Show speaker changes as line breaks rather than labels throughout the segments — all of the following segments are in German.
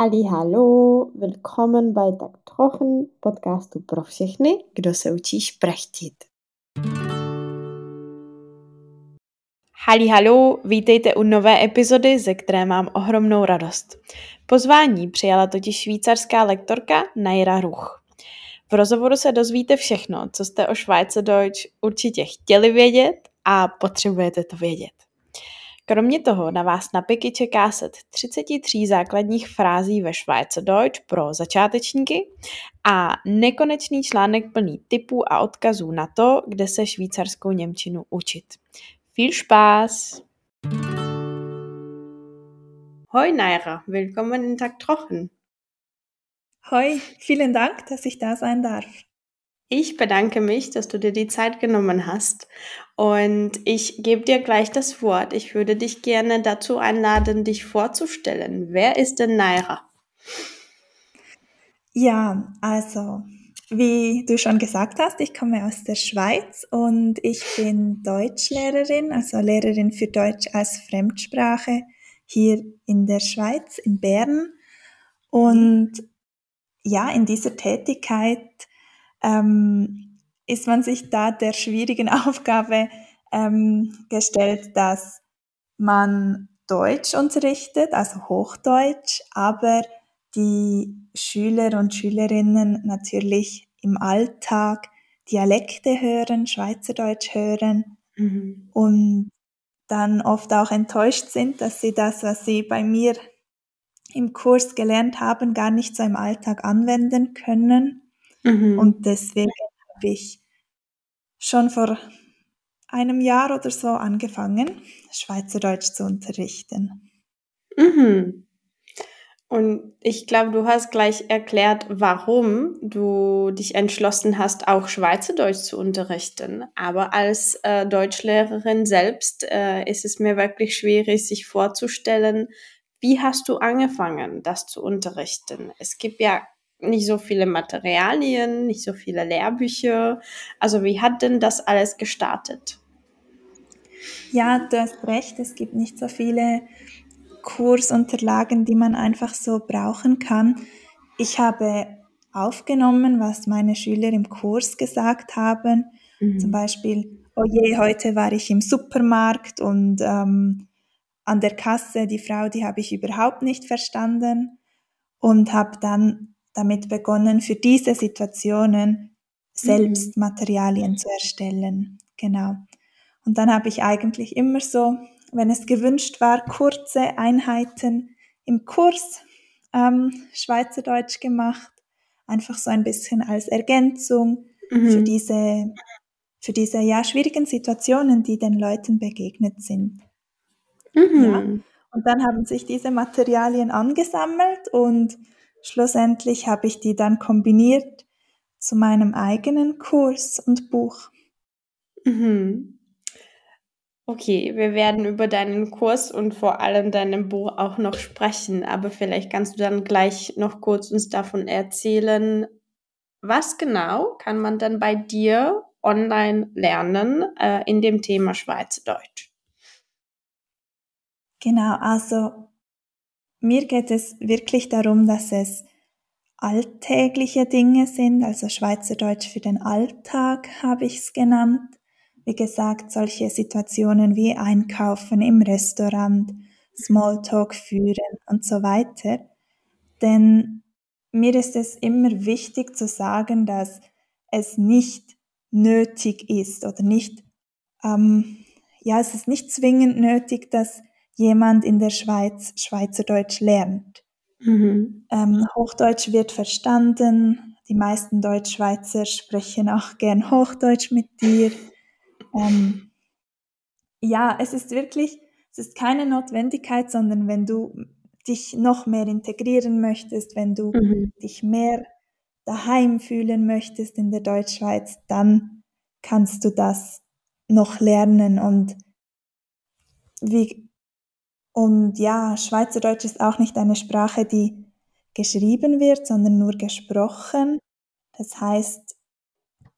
Ali, hallo, willkommen bei Tak Trochen, podcastu pro všechny, kdo se učí šprechtit. Hali, hallo, vítejte u nové epizody, ze které mám ohromnou radost. Pozvání přijala totiž švýcarská lektorka Naira Ruch. V rozhovoru se dozvíte všechno, co jste o Schweizerdeutsch určitě chtěli vědět a potřebujete to vědět. Kromě toho na vás na PIKy čeká set 33 základních frází ve Schweizerdeutsch pro začátečníky a nekonečný článek plný tipů a odkazů na to, kde se švýcarskou Němčinu učit. Viel Spaß! Hoi Naira, willkommen in Tag Trochen.
Hoi, vielen Dank, dass ich da sein darf.
Ich bedanke mich, dass du dir die Zeit genommen hast und ich gebe dir gleich das Wort. Ich würde dich gerne dazu einladen, dich vorzustellen. Wer ist denn Naira?
Ja, also wie du schon gesagt hast, ich komme aus der Schweiz und ich bin Deutschlehrerin, also Lehrerin für Deutsch als Fremdsprache hier in der Schweiz, in Bern. Und ja, in dieser Tätigkeit ähm, ist man sich da der schwierigen Aufgabe ähm, gestellt, dass man Deutsch unterrichtet, also Hochdeutsch, aber die Schüler und Schülerinnen natürlich im Alltag Dialekte hören, Schweizerdeutsch hören mhm. und dann oft auch enttäuscht sind, dass sie das, was sie bei mir im Kurs gelernt haben, gar nicht so im Alltag anwenden können. Mhm. Und deswegen habe ich schon vor einem Jahr oder so angefangen, Schweizerdeutsch zu unterrichten.
Mhm. Und ich glaube, du hast gleich erklärt, warum du dich entschlossen hast, auch Schweizerdeutsch zu unterrichten. Aber als äh, Deutschlehrerin selbst äh, ist es mir wirklich schwierig, sich vorzustellen, wie hast du angefangen, das zu unterrichten? Es gibt ja nicht so viele Materialien, nicht so viele Lehrbücher. Also wie hat denn das alles gestartet?
Ja, du hast recht, es gibt nicht so viele Kursunterlagen, die man einfach so brauchen kann. Ich habe aufgenommen, was meine Schüler im Kurs gesagt haben. Mhm. Zum Beispiel, oh je, heute war ich im Supermarkt und ähm, an der Kasse, die Frau, die habe ich überhaupt nicht verstanden und habe dann damit begonnen, für diese Situationen selbst mhm. Materialien zu erstellen. Genau. Und dann habe ich eigentlich immer so, wenn es gewünscht war, kurze Einheiten im Kurs ähm, Schweizerdeutsch gemacht, einfach so ein bisschen als Ergänzung mhm. für diese für diese ja schwierigen Situationen, die den Leuten begegnet sind. Mhm. Ja. Und dann haben sich diese Materialien angesammelt und Schlussendlich habe ich die dann kombiniert zu meinem eigenen Kurs und Buch.
Mhm. Okay, wir werden über deinen Kurs und vor allem deinem Buch auch noch sprechen, aber vielleicht kannst du dann gleich noch kurz uns davon erzählen, was genau kann man dann bei dir online lernen äh, in dem Thema Schweizerdeutsch?
Genau, also mir geht es wirklich darum, dass es alltägliche Dinge sind, also Schweizerdeutsch für den Alltag habe ich es genannt. Wie gesagt, solche Situationen wie Einkaufen im Restaurant, Smalltalk führen und so weiter. Denn mir ist es immer wichtig zu sagen, dass es nicht nötig ist oder nicht, ähm, ja, es ist nicht zwingend nötig, dass jemand in der Schweiz Schweizerdeutsch lernt. Mhm. Ähm, Hochdeutsch wird verstanden. Die meisten Deutschschweizer sprechen auch gern Hochdeutsch mit dir. Ähm, ja, es ist wirklich, es ist keine Notwendigkeit, sondern wenn du dich noch mehr integrieren möchtest, wenn du mhm. dich mehr daheim fühlen möchtest in der Deutschschweiz, dann kannst du das noch lernen und wie und ja, Schweizerdeutsch ist auch nicht eine Sprache, die geschrieben wird, sondern nur gesprochen. Das heißt,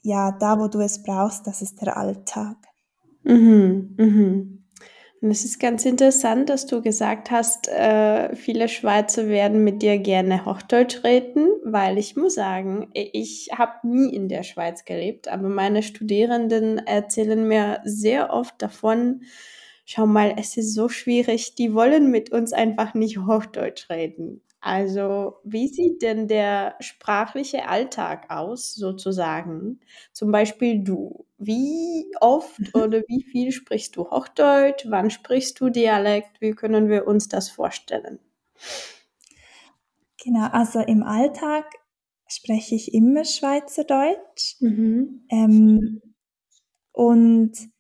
ja, da wo du es brauchst, das ist der Alltag.
Mhm, mhm. Und es ist ganz interessant, dass du gesagt hast, äh, viele Schweizer werden mit dir gerne Hochdeutsch reden, weil ich muss sagen, ich habe nie in der Schweiz gelebt, aber meine Studierenden erzählen mir sehr oft davon, schau mal, es ist so schwierig, die wollen mit uns einfach nicht Hochdeutsch reden. Also, wie sieht denn der sprachliche Alltag aus, sozusagen? Zum Beispiel du. Wie oft oder wie viel sprichst du Hochdeutsch? Wann sprichst du Dialekt? Wie können wir uns das vorstellen?
Genau, also im Alltag spreche ich immer Schweizerdeutsch. Mhm. Ähm, und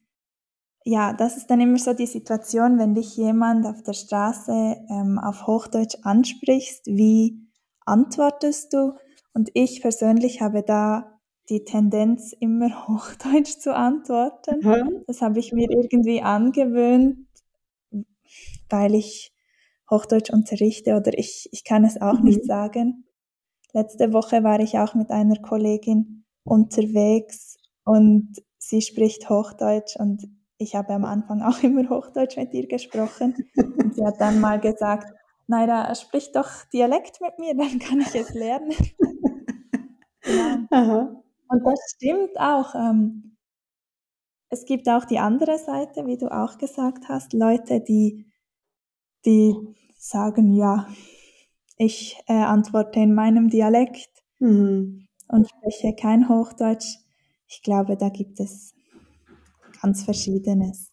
ja, das ist dann immer so die Situation, wenn dich jemand auf der Straße ähm, auf Hochdeutsch ansprichst, wie antwortest du? Und ich persönlich habe da die Tendenz, immer Hochdeutsch zu antworten. Mhm. Das habe ich mir irgendwie angewöhnt, weil ich Hochdeutsch unterrichte oder ich, ich kann es auch mhm. nicht sagen. Letzte Woche war ich auch mit einer Kollegin unterwegs und sie spricht Hochdeutsch und ich habe am Anfang auch immer Hochdeutsch mit ihr gesprochen und sie hat dann mal gesagt, Naira, sprich doch Dialekt mit mir, dann kann ich es lernen. ja. Und das stimmt auch. Ähm, es gibt auch die andere Seite, wie du auch gesagt hast, Leute, die, die sagen, ja, ich äh, antworte in meinem Dialekt mhm. und spreche kein Hochdeutsch. Ich glaube, da gibt es ganz Verschiedenes.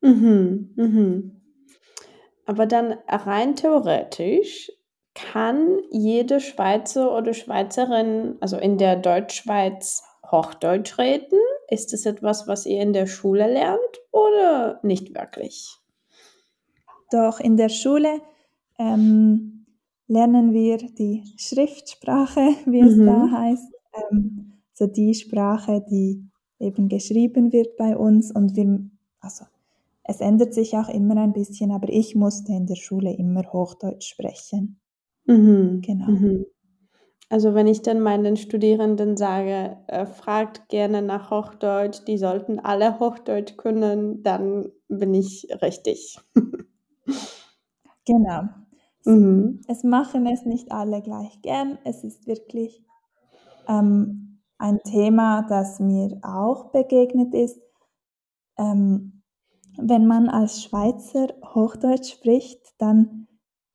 Mhm, mhm. Aber dann rein theoretisch kann jede Schweizer oder Schweizerin, also in der Deutschschweiz, Hochdeutsch reden? Ist es etwas, was ihr in der Schule lernt oder nicht wirklich?
Doch, in der Schule ähm, lernen wir die Schriftsprache, wie es mhm. da heißt. Ähm, so die Sprache, die eben geschrieben wird bei uns und wir, also es ändert sich auch immer ein bisschen, aber ich musste in der Schule immer Hochdeutsch sprechen.
Mhm. Genau. Mhm. Also wenn ich dann meinen Studierenden sage, äh, fragt gerne nach Hochdeutsch, die sollten alle Hochdeutsch können, dann bin ich richtig.
genau. Mhm. Es machen es nicht alle gleich gern. Es ist wirklich ähm, ein Thema, das mir auch begegnet ist. Ähm, wenn man als Schweizer Hochdeutsch spricht, dann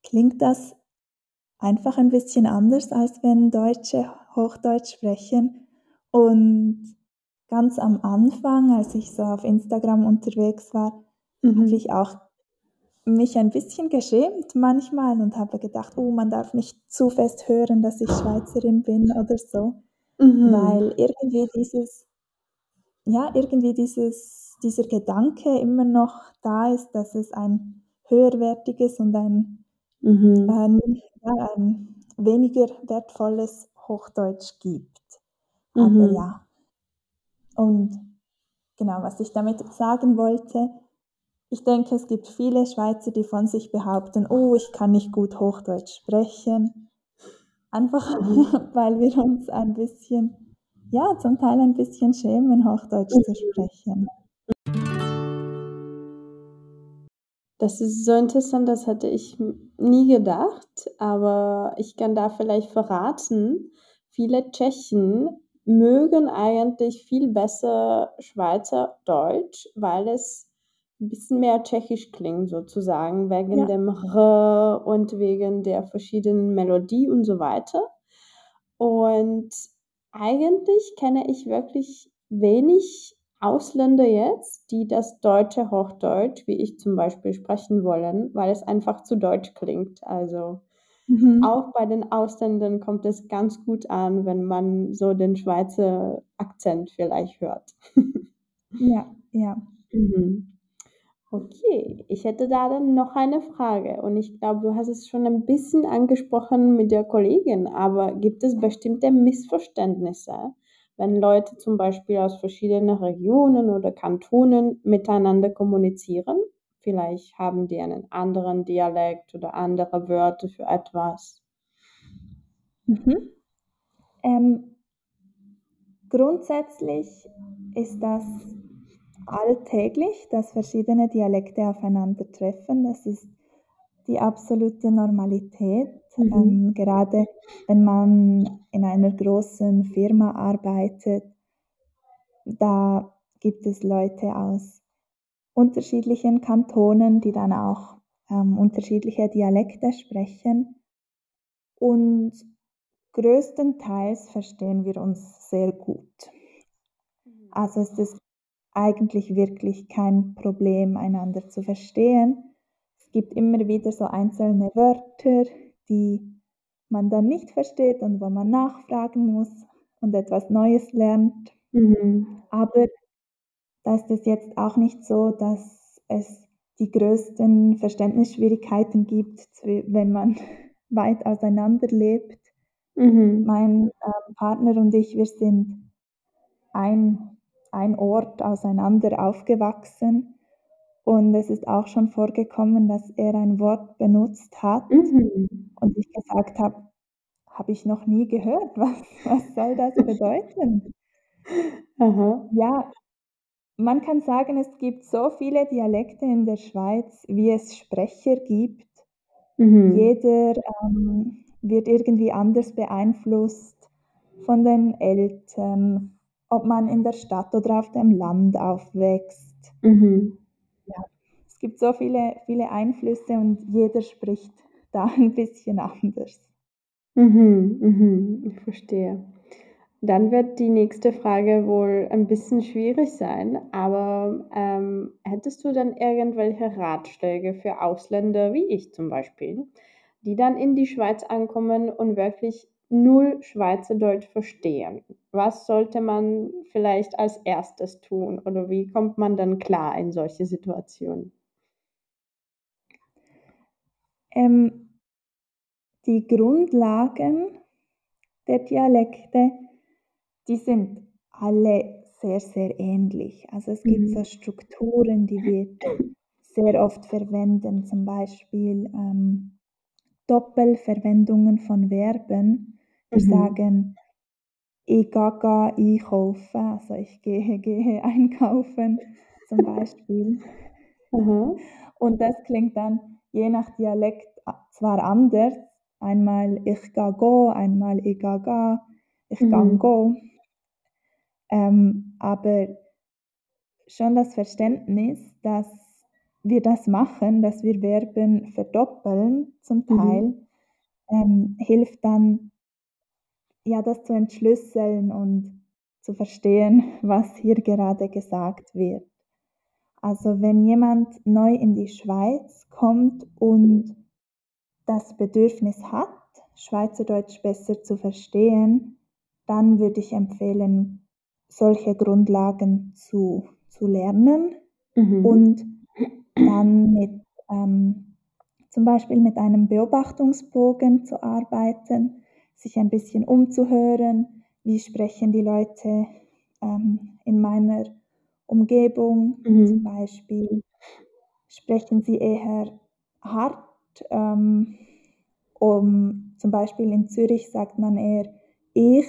klingt das einfach ein bisschen anders, als wenn Deutsche Hochdeutsch sprechen. Und ganz am Anfang, als ich so auf Instagram unterwegs war, mhm. habe ich auch mich ein bisschen geschämt manchmal und habe gedacht, oh, man darf nicht zu fest hören, dass ich Schweizerin bin oder so. Mhm. Weil irgendwie dieses, ja, irgendwie dieses, dieser Gedanke immer noch da ist, dass es ein höherwertiges und ein, mhm. äh, ja, ein weniger wertvolles Hochdeutsch gibt. Mhm. Aber ja. Und genau, was ich damit sagen wollte, ich denke, es gibt viele Schweizer, die von sich behaupten, oh, ich kann nicht gut Hochdeutsch sprechen. Einfach, mhm. weil wir uns ein bisschen, ja, zum Teil ein bisschen schämen, Hochdeutsch zu mhm. sprechen.
Das ist so interessant, das hatte ich nie gedacht, aber ich kann da vielleicht verraten, viele Tschechen mögen eigentlich viel besser Schweizerdeutsch, weil es ein bisschen mehr tschechisch klingen sozusagen, wegen Ja. dem R und wegen der verschiedenen Melodie und so weiter. Und eigentlich kenne ich wirklich wenig Ausländer jetzt, die das deutsche Hochdeutsch, wie ich zum Beispiel, sprechen wollen, weil es einfach zu deutsch klingt. Also Mhm. auch bei den Ausländern kommt es ganz gut an, wenn man so den Schweizer Akzent vielleicht hört.
Ja, ja.
Mhm. Okay, ich hätte da dann noch eine Frage und ich glaube, du hast es schon ein bisschen angesprochen mit der Kollegin, aber gibt es bestimmte Missverständnisse, wenn Leute zum Beispiel aus verschiedenen Regionen oder Kantonen miteinander kommunizieren? Vielleicht haben die einen anderen Dialekt oder andere Wörter für etwas.
Mhm. Ähm, grundsätzlich ist das alltäglich, dass verschiedene Dialekte aufeinandertreffen. Das ist die absolute Normalität. Mhm. Ähm, gerade wenn man in einer großen Firma arbeitet, da gibt es Leute aus unterschiedlichen Kantonen, die dann auch ähm, unterschiedliche Dialekte sprechen. Und größtenteils verstehen wir uns sehr gut. Mhm. Also ist es eigentlich wirklich kein Problem, einander zu verstehen gibt immer wieder so einzelne Wörter, die man dann nicht versteht und wo man nachfragen muss und etwas Neues lernt. Mhm. Aber da ist es jetzt auch nicht so, dass es die größten Verständnisschwierigkeiten gibt, wenn man weit auseinander lebt. Mhm. Mein äh, Partner und ich, wir sind ein, ein Ort auseinander aufgewachsen und es ist auch schon vorgekommen, dass er ein Wort benutzt hat mhm. und ich gesagt habe, habe ich noch nie gehört. Was, was soll das bedeuten? Aha. Ja, man kann sagen, es gibt so viele Dialekte in der Schweiz, wie es Sprecher gibt. Mhm. Jeder ähm, wird irgendwie anders beeinflusst von den Eltern, ob man in der Stadt oder auf dem Land aufwächst. Mhm es gibt so viele, viele Einflüsse und jeder spricht da ein bisschen anders.
Mhm, mhm, ich verstehe. Dann wird die nächste Frage wohl ein bisschen schwierig sein, aber ähm, hättest du dann irgendwelche Ratschläge für Ausländer wie ich zum Beispiel, die dann in die Schweiz ankommen und wirklich null Schweizerdeutsch verstehen? Was sollte man vielleicht als erstes tun oder wie kommt man dann klar in solche Situationen?
Ähm, die Grundlagen der Dialekte, die sind alle sehr, sehr ähnlich. Also es gibt mhm. so Strukturen, die wir sehr oft verwenden, zum Beispiel ähm, Doppelverwendungen von Verben. Wir mhm. sagen, ich gehe einkaufen, also ich gehe, gehe einkaufen zum Beispiel. Mhm. Und das klingt dann je nach Dialekt zwar anders. Einmal ich ga go, einmal ich ga ga, ich mhm. gang go. Ähm, aber schon das Verständnis, dass wir das machen, dass wir Verben verdoppeln zum mhm. Teil, mhm. ähm, hilft dann, ja, das zu entschlüsseln und zu verstehen, was hier gerade gesagt wird. Also wenn jemand neu in die Schweiz kommt und das Bedürfnis hat, Schweizerdeutsch besser zu verstehen, dann würde ich empfehlen, solche Grundlagen zu, zu lernen mhm. und dann mit ähm, zum Beispiel mit einem Beobachtungsbogen zu arbeiten, sich ein bisschen umzuhören, wie sprechen die Leute ähm, in meiner Umgebung mhm. zum Beispiel sprechen sie eher hart. Ähm, um, zum Beispiel in Zürich sagt man eher ich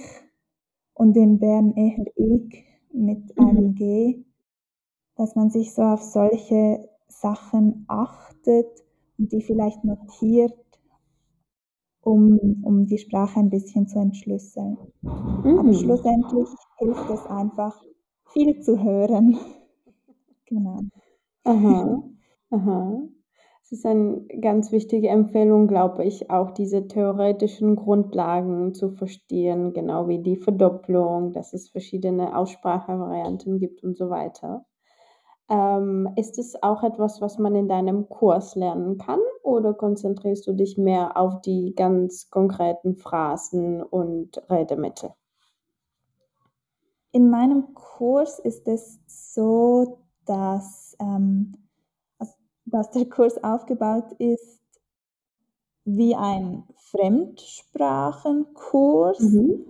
und in Bern eher ich mit mhm. einem G, dass man sich so auf solche Sachen achtet und die vielleicht notiert, um, um die Sprache ein bisschen zu entschlüsseln. Mhm. Aber schlussendlich hilft es einfach, viel zu hören. Genau.
Aha, aha. Es ist eine ganz wichtige Empfehlung, glaube ich, auch diese theoretischen Grundlagen zu verstehen, genau wie die Verdopplung, dass es verschiedene Aussprachevarianten gibt und so weiter. Ähm, ist es auch etwas, was man in deinem Kurs lernen kann oder konzentrierst du dich mehr auf die ganz konkreten Phrasen und Redemittel?
In meinem Kurs ist es so, dass, ähm, dass der Kurs aufgebaut ist wie ein Fremdsprachenkurs, mhm.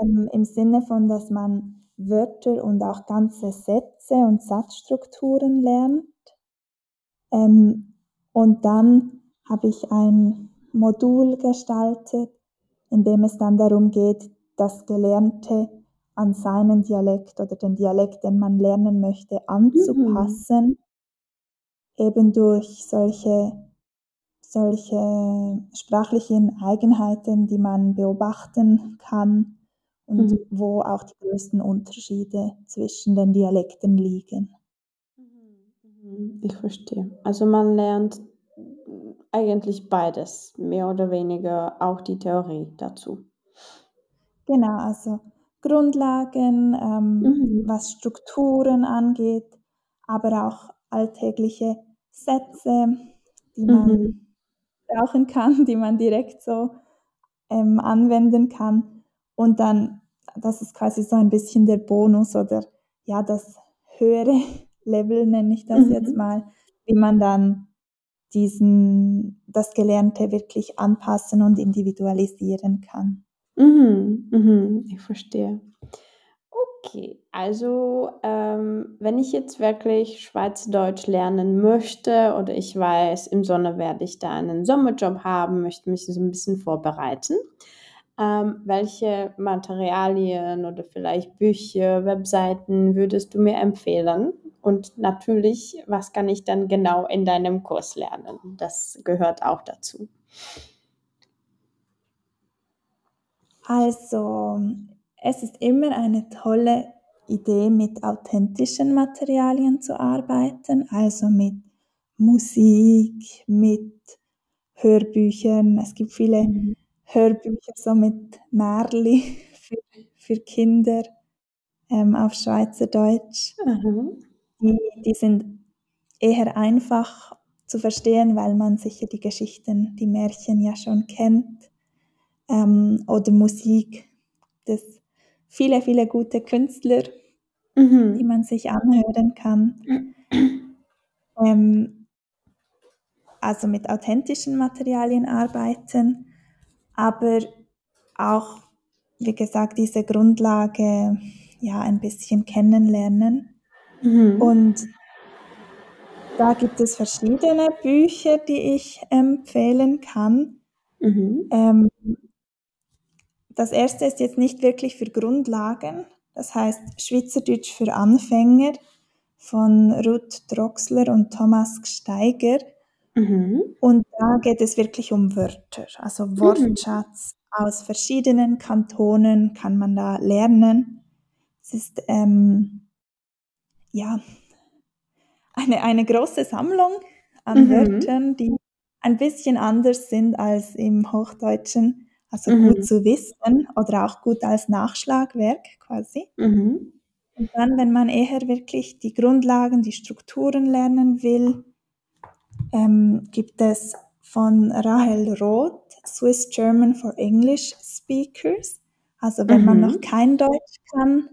ähm, im Sinne von, dass man Wörter und auch ganze Sätze und Satzstrukturen lernt. Ähm, und dann habe ich ein Modul gestaltet, in dem es dann darum geht, das Gelernte an seinen Dialekt oder den Dialekt, den man lernen möchte, anzupassen, mhm. eben durch solche, solche sprachlichen Eigenheiten, die man beobachten kann und mhm. wo auch die größten Unterschiede zwischen den Dialekten liegen.
Mhm. Ich verstehe. Also man lernt eigentlich beides, mehr oder weniger auch die Theorie dazu.
Genau, also Grundlagen, ähm, mhm. was Strukturen angeht, aber auch alltägliche Sätze, die man mhm. brauchen kann, die man direkt so ähm, anwenden kann. Und dann, das ist quasi so ein bisschen der Bonus oder ja, das höhere Level nenne ich das mhm. jetzt mal, wie man dann diesen, das Gelernte wirklich anpassen und individualisieren kann.
Mhm, mhm, ich verstehe. Okay, also ähm, wenn ich jetzt wirklich Schweizerdeutsch lernen möchte oder ich weiß, im Sommer werde ich da einen Sommerjob haben, möchte mich so ein bisschen vorbereiten, ähm, welche Materialien oder vielleicht Bücher, Webseiten würdest du mir empfehlen? Und natürlich, was kann ich dann genau in deinem Kurs lernen? Das gehört auch dazu.
Also, es ist immer eine tolle Idee, mit authentischen Materialien zu arbeiten, also mit Musik, mit Hörbüchern. Es gibt viele mhm. Hörbücher so mit Märli für, für Kinder ähm, auf Schweizerdeutsch. Mhm. Die, die sind eher einfach zu verstehen, weil man sicher die Geschichten, die Märchen ja schon kennt ähm, oder Musik. Das viele, viele gute Künstler, mhm. die man sich anhören kann. Ähm, also mit authentischen Materialien arbeiten, aber auch, wie gesagt, diese Grundlage ja ein bisschen kennenlernen. Mhm. Und da gibt es verschiedene Bücher, die ich empfehlen kann. Mhm. Ähm, das erste ist jetzt nicht wirklich für Grundlagen, das heißt Schweizerdeutsch für Anfänger von Ruth Droxler und Thomas Steiger. Mhm. Und da geht es wirklich um Wörter, also. Wortschatz mhm. aus verschiedenen Kantonen kann man da lernen. Es ist ähm, ja eine, eine große Sammlung an mhm. Wörtern, die ein bisschen anders sind als im Hochdeutschen. Also mhm. gut zu wissen oder auch gut als Nachschlagwerk quasi. Mhm. Und dann, wenn man eher wirklich die Grundlagen, die Strukturen lernen will, ähm, gibt es von Rahel Roth Swiss German for English Speakers. Also wenn mhm. man noch kein Deutsch kann,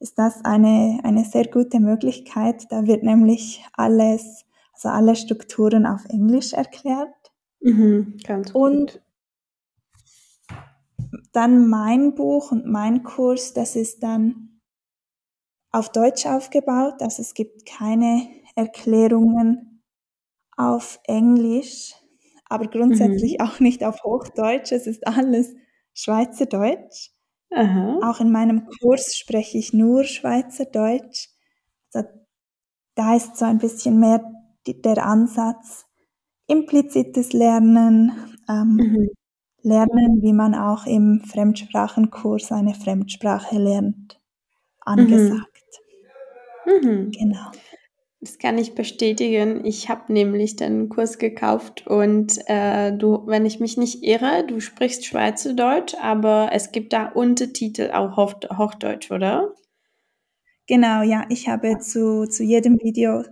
ist das eine, eine sehr gute Möglichkeit. Da wird nämlich alles, also alle Strukturen auf Englisch erklärt. Mhm, ganz gut. Und dann mein Buch und mein Kurs, das ist dann auf Deutsch aufgebaut. Also es gibt keine Erklärungen auf Englisch, aber grundsätzlich mhm. auch nicht auf Hochdeutsch. Es ist alles Schweizerdeutsch. Aha. Auch in meinem Kurs spreche ich nur Schweizerdeutsch. Also da ist so ein bisschen mehr der Ansatz, implizites Lernen, ähm, mhm lernen, wie man auch im Fremdsprachenkurs eine Fremdsprache lernt, angesagt. Mhm.
Mhm. Genau. Das kann ich bestätigen. Ich habe nämlich den Kurs gekauft und äh, du, wenn ich mich nicht irre, du sprichst Schweizerdeutsch, aber es gibt da Untertitel auch Hoch Hochdeutsch, oder?
Genau, ja. Ich habe zu, zu jedem Video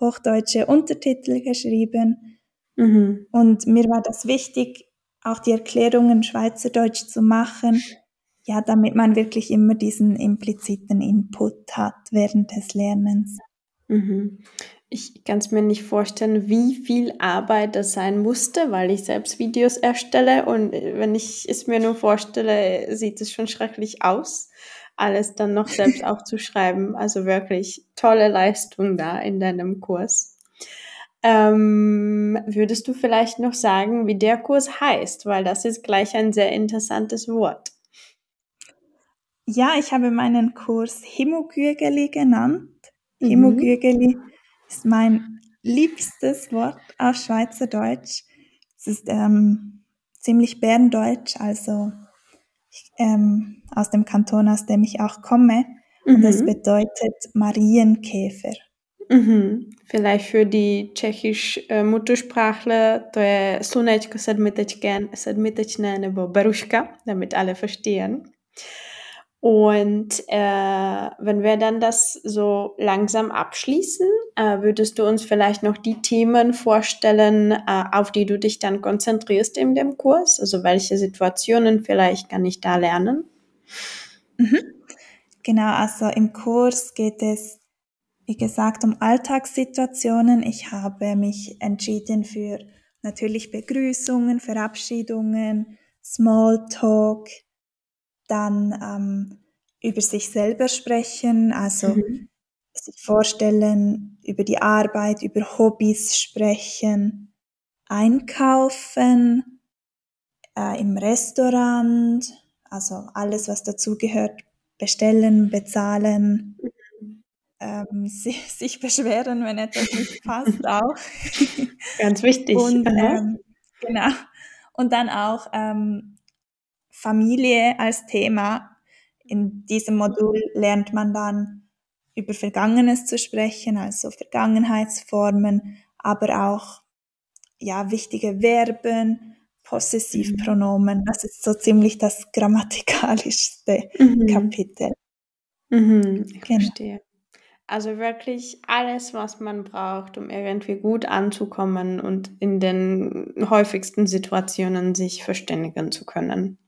hochdeutsche Untertitel geschrieben. Mhm. Und mir war das wichtig, auch die Erklärungen Schweizerdeutsch zu machen, ja, damit man wirklich immer diesen impliziten Input hat während des Lernens.
Mhm. Ich kann es mir nicht vorstellen, wie viel Arbeit das sein musste, weil ich selbst Videos erstelle und äh, wenn ich es mir nur vorstelle, sieht es schon schrecklich aus, alles dann noch selbst aufzuschreiben. Also wirklich tolle Leistung da in deinem Kurs. Ähm, würdest du vielleicht noch sagen, wie der Kurs heißt? Weil das ist gleich ein sehr interessantes Wort.
Ja, ich habe meinen Kurs Himogügeli genannt. Mhm. Himogügeli ist mein liebstes Wort auf Schweizerdeutsch. Es ist ähm, ziemlich Berndeutsch, also ähm, aus dem Kanton, aus dem ich auch komme. Mhm. Und es bedeutet Marienkäfer.
Mhm. Vielleicht für die tschechisch äh, Muttersprachler, to je slunečko sedmitečné nebo beruška, damit alle verstehen. Und äh, wenn wir dann das so langsam abschließen, äh, würdest du uns vielleicht noch die Themen vorstellen, äh, auf die du dich dann konzentrierst in dem Kurs? Also welche Situationen vielleicht kann ich da lernen?
Mhm. Genau, also im Kurs geht es, wie gesagt, um Alltagssituationen. Ich habe mich entschieden für natürlich Begrüßungen, Verabschiedungen, Smalltalk, dann ähm, über sich selber sprechen, also mhm. sich vorstellen, über die Arbeit, über Hobbys sprechen, einkaufen, äh, im Restaurant, also alles, was dazugehört, bestellen, bezahlen, mhm. ähm, sich, sich, beschweren, wenn etwas nicht passt, auch.
Ganz wichtig.
Und, ähm, genau. Und dann auch ähm, Familie als Thema. In diesem Modul lernt man dann über Vergangenes zu sprechen, also Vergangenheitsformen, aber auch ja, wichtige Verben, Possessivpronomen. Das ist so ziemlich das grammatikalischste mhm. Kapitel.
Mhm, ich genau. verstehe. Also wirklich alles, was man braucht, um irgendwie gut anzukommen und in den häufigsten Situationen sich verständigen zu können.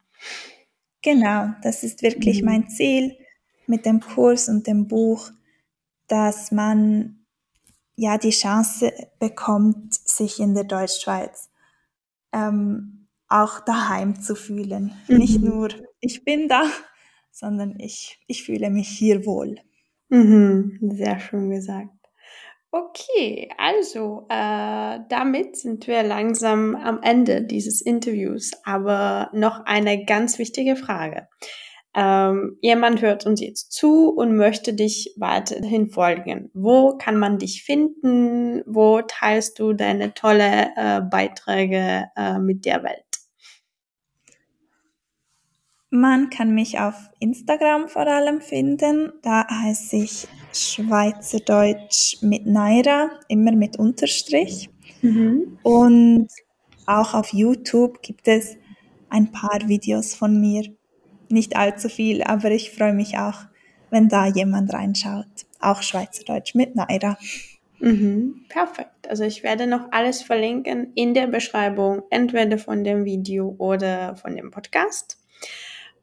Genau, das ist wirklich mhm. mein Ziel mit dem Kurs und dem Buch, dass man ja die Chance bekommt, sich in der Deutschschweiz ähm, auch daheim zu fühlen. Mhm. Nicht nur ich bin da, sondern ich, ich fühle mich hier wohl.
Mhm. Sehr schön gesagt. Okay, also äh, damit sind wir langsam am Ende dieses Interviews, aber noch eine ganz wichtige Frage. Ähm, jemand hört uns jetzt zu und möchte dich weiterhin folgen. Wo kann man dich finden? Wo teilst du deine tolle äh, Beiträge äh, mit der Welt?
Man kann mich auf Instagram vor allem finden. Da heiße ich Schweizerdeutsch mit Naira, immer mit Unterstrich. Mhm. Und auch auf YouTube gibt es ein paar Videos von mir. Nicht allzu viel, aber ich freue mich auch, wenn da jemand reinschaut. Auch Schweizerdeutsch mit Naira.
Mhm, perfekt. Also ich werde noch alles verlinken in der Beschreibung, entweder von dem Video oder von dem Podcast.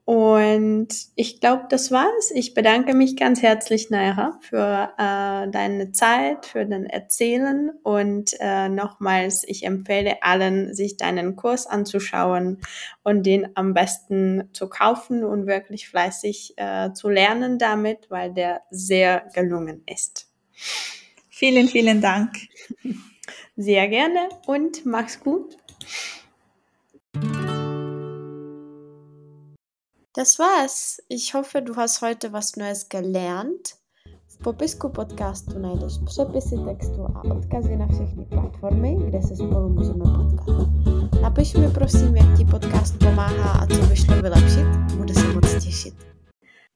Und ich glaube, das war's. Ich bedanke mich ganz herzlich, Naira, für äh, deine Zeit, für dein Erzählen. Und äh, nochmals, ich empfehle allen, sich deinen Kurs anzuschauen und den am besten zu kaufen und wirklich fleißig äh, zu lernen damit, weil der sehr gelungen ist.
Vielen, vielen Dank.
Sehr gerne und mach's gut. Das war's. Ich hoffe, du hast heute was Neues gelernt. V popisku podcastu najdeš přepisy textu a odkazy na všechny platformy, kde se spolu můžeme potkat. Napiš mi prosím, jak ti podcast pomáhá a co by šlo vylepšit.